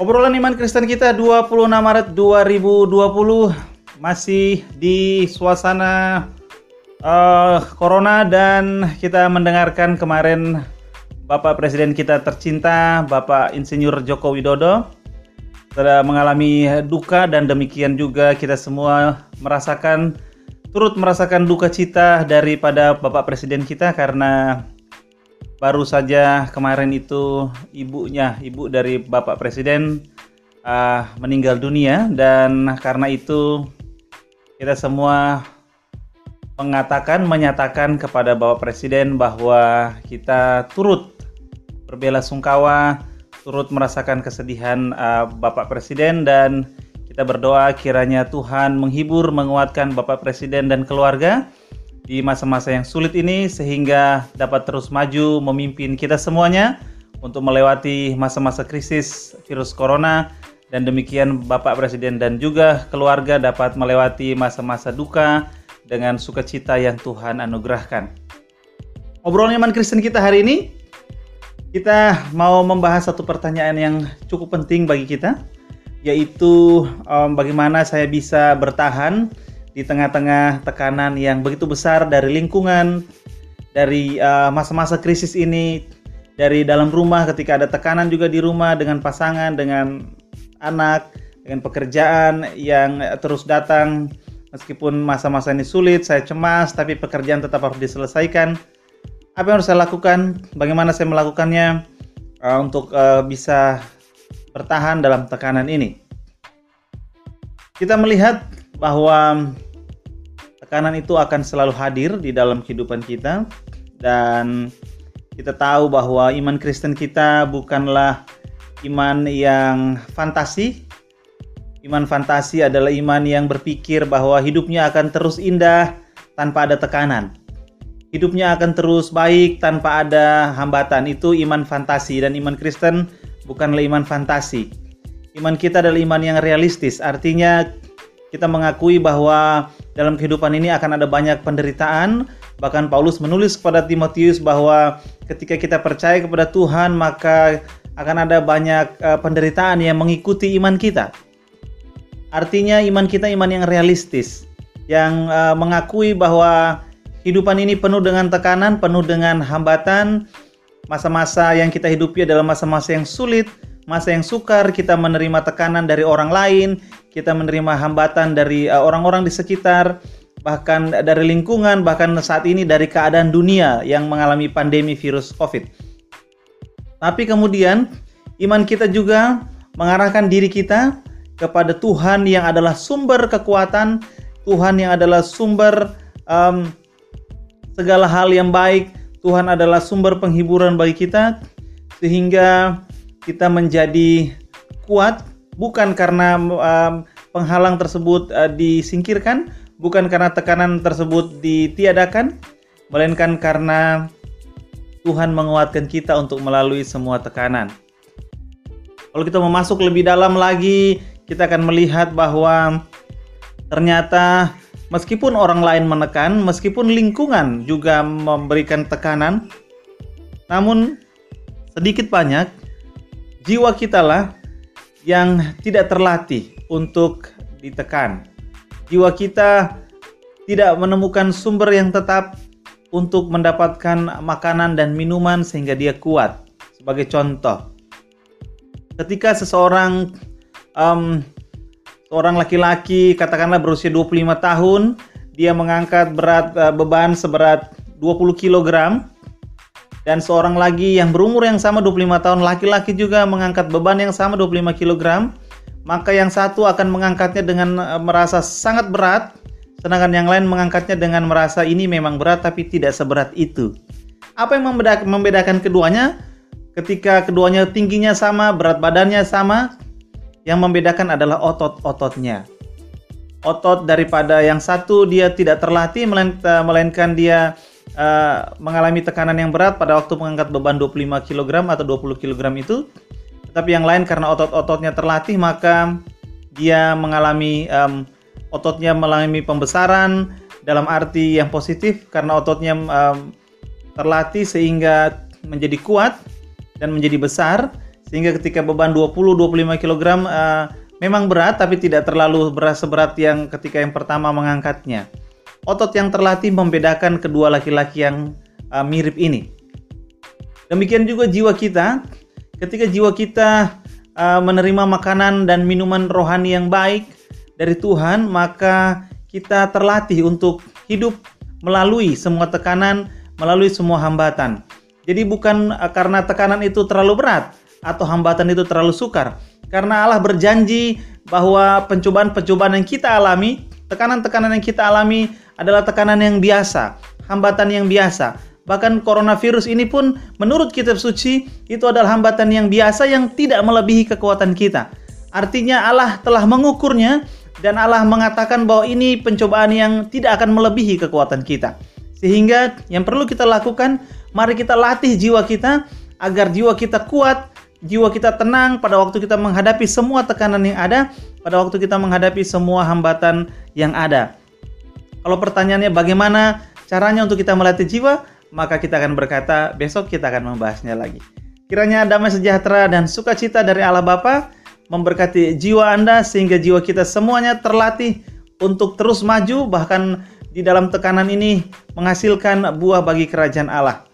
Obrolan iman Kristen kita 26 Maret 2020 masih di suasana uh, Corona dan kita mendengarkan kemarin Bapak Presiden kita tercinta Bapak Insinyur Joko Widodo. Telah mengalami duka dan demikian juga kita semua merasakan turut merasakan duka cita daripada Bapak Presiden kita karena baru saja kemarin itu ibunya, ibu dari Bapak Presiden uh, meninggal dunia dan karena itu kita semua mengatakan menyatakan kepada Bapak Presiden bahwa kita turut berbela sungkawa, turut merasakan kesedihan uh, Bapak Presiden dan kita berdoa kiranya Tuhan menghibur, menguatkan Bapak Presiden dan keluarga di masa-masa yang sulit ini sehingga dapat terus maju memimpin kita semuanya untuk melewati masa-masa krisis virus corona dan demikian Bapak Presiden dan juga keluarga dapat melewati masa-masa duka dengan sukacita yang Tuhan anugerahkan. Obrolan iman Kristen kita hari ini kita mau membahas satu pertanyaan yang cukup penting bagi kita yaitu um, bagaimana saya bisa bertahan di tengah-tengah tekanan yang begitu besar dari lingkungan, dari uh, masa-masa uh, krisis ini, dari dalam rumah ketika ada tekanan juga di rumah dengan pasangan, dengan anak, dengan pekerjaan yang terus datang. Meskipun masa-masa ini sulit, saya cemas, tapi pekerjaan tetap harus diselesaikan. Apa yang harus saya lakukan? Bagaimana saya melakukannya uh, untuk uh, bisa bertahan dalam tekanan ini? Kita melihat bahwa tekanan itu akan selalu hadir di dalam kehidupan kita dan kita tahu bahwa iman Kristen kita bukanlah iman yang fantasi. Iman fantasi adalah iman yang berpikir bahwa hidupnya akan terus indah tanpa ada tekanan. Hidupnya akan terus baik tanpa ada hambatan. Itu iman fantasi dan iman Kristen bukanlah iman fantasi. Iman kita adalah iman yang realistis. Artinya kita mengakui bahwa dalam kehidupan ini akan ada banyak penderitaan. Bahkan Paulus menulis kepada Timotius bahwa ketika kita percaya kepada Tuhan, maka akan ada banyak uh, penderitaan yang mengikuti iman kita. Artinya iman kita iman yang realistis, yang uh, mengakui bahwa kehidupan ini penuh dengan tekanan, penuh dengan hambatan, masa-masa yang kita hidupi adalah masa-masa yang sulit, masa yang sukar, kita menerima tekanan dari orang lain, kita menerima hambatan dari uh, orang-orang di sekitar, bahkan dari lingkungan, bahkan saat ini dari keadaan dunia yang mengalami pandemi virus COVID. Tapi kemudian iman kita juga mengarahkan diri kita kepada Tuhan yang adalah sumber kekuatan, Tuhan yang adalah sumber um, segala hal yang baik, Tuhan adalah sumber penghiburan bagi kita, sehingga kita menjadi kuat bukan karena um, penghalang tersebut uh, disingkirkan, bukan karena tekanan tersebut ditiadakan, melainkan karena Tuhan menguatkan kita untuk melalui semua tekanan. Kalau kita memasuk lebih dalam lagi, kita akan melihat bahwa ternyata meskipun orang lain menekan, meskipun lingkungan juga memberikan tekanan, namun sedikit banyak jiwa kita lah yang tidak terlatih untuk ditekan. Jiwa kita tidak menemukan sumber yang tetap untuk mendapatkan makanan dan minuman sehingga dia kuat. Sebagai contoh, ketika seseorang um, seorang laki-laki katakanlah berusia 25 tahun, dia mengangkat berat uh, beban seberat 20 kg dan seorang lagi yang berumur yang sama 25 tahun laki-laki juga mengangkat beban yang sama 25 kg maka yang satu akan mengangkatnya dengan eh, merasa sangat berat sedangkan yang lain mengangkatnya dengan merasa ini memang berat tapi tidak seberat itu. Apa yang membedakan keduanya? Ketika keduanya tingginya sama berat badannya sama yang membedakan adalah otot-ototnya. Otot daripada yang satu dia tidak terlatih melainkan dia uh, mengalami tekanan yang berat pada waktu mengangkat beban 25 kg atau 20 kg itu. Tapi yang lain karena otot-ototnya terlatih maka dia mengalami um, ototnya mengalami pembesaran dalam arti yang positif karena ototnya um, terlatih sehingga menjadi kuat dan menjadi besar Sehingga ketika beban 20-25 kg uh, memang berat tapi tidak terlalu berat seberat yang ketika yang pertama mengangkatnya. Otot yang terlatih membedakan kedua laki-laki yang uh, mirip ini. Demikian juga jiwa kita. Ketika jiwa kita uh, menerima makanan dan minuman rohani yang baik dari Tuhan, maka kita terlatih untuk hidup melalui semua tekanan, melalui semua hambatan. Jadi bukan uh, karena tekanan itu terlalu berat atau hambatan itu terlalu sukar. Karena Allah berjanji bahwa pencobaan-pencobaan yang kita alami, tekanan-tekanan yang kita alami adalah tekanan yang biasa, hambatan yang biasa. Bahkan coronavirus ini pun menurut kitab suci itu adalah hambatan yang biasa yang tidak melebihi kekuatan kita. Artinya Allah telah mengukurnya dan Allah mengatakan bahwa ini pencobaan yang tidak akan melebihi kekuatan kita. Sehingga yang perlu kita lakukan, mari kita latih jiwa kita agar jiwa kita kuat, jiwa kita tenang pada waktu kita menghadapi semua tekanan yang ada, pada waktu kita menghadapi semua hambatan yang ada. Kalau pertanyaannya bagaimana caranya untuk kita melatih jiwa, maka kita akan berkata besok kita akan membahasnya lagi. Kiranya damai sejahtera dan sukacita dari Allah Bapa memberkati jiwa Anda sehingga jiwa kita semuanya terlatih untuk terus maju bahkan di dalam tekanan ini menghasilkan buah bagi kerajaan Allah.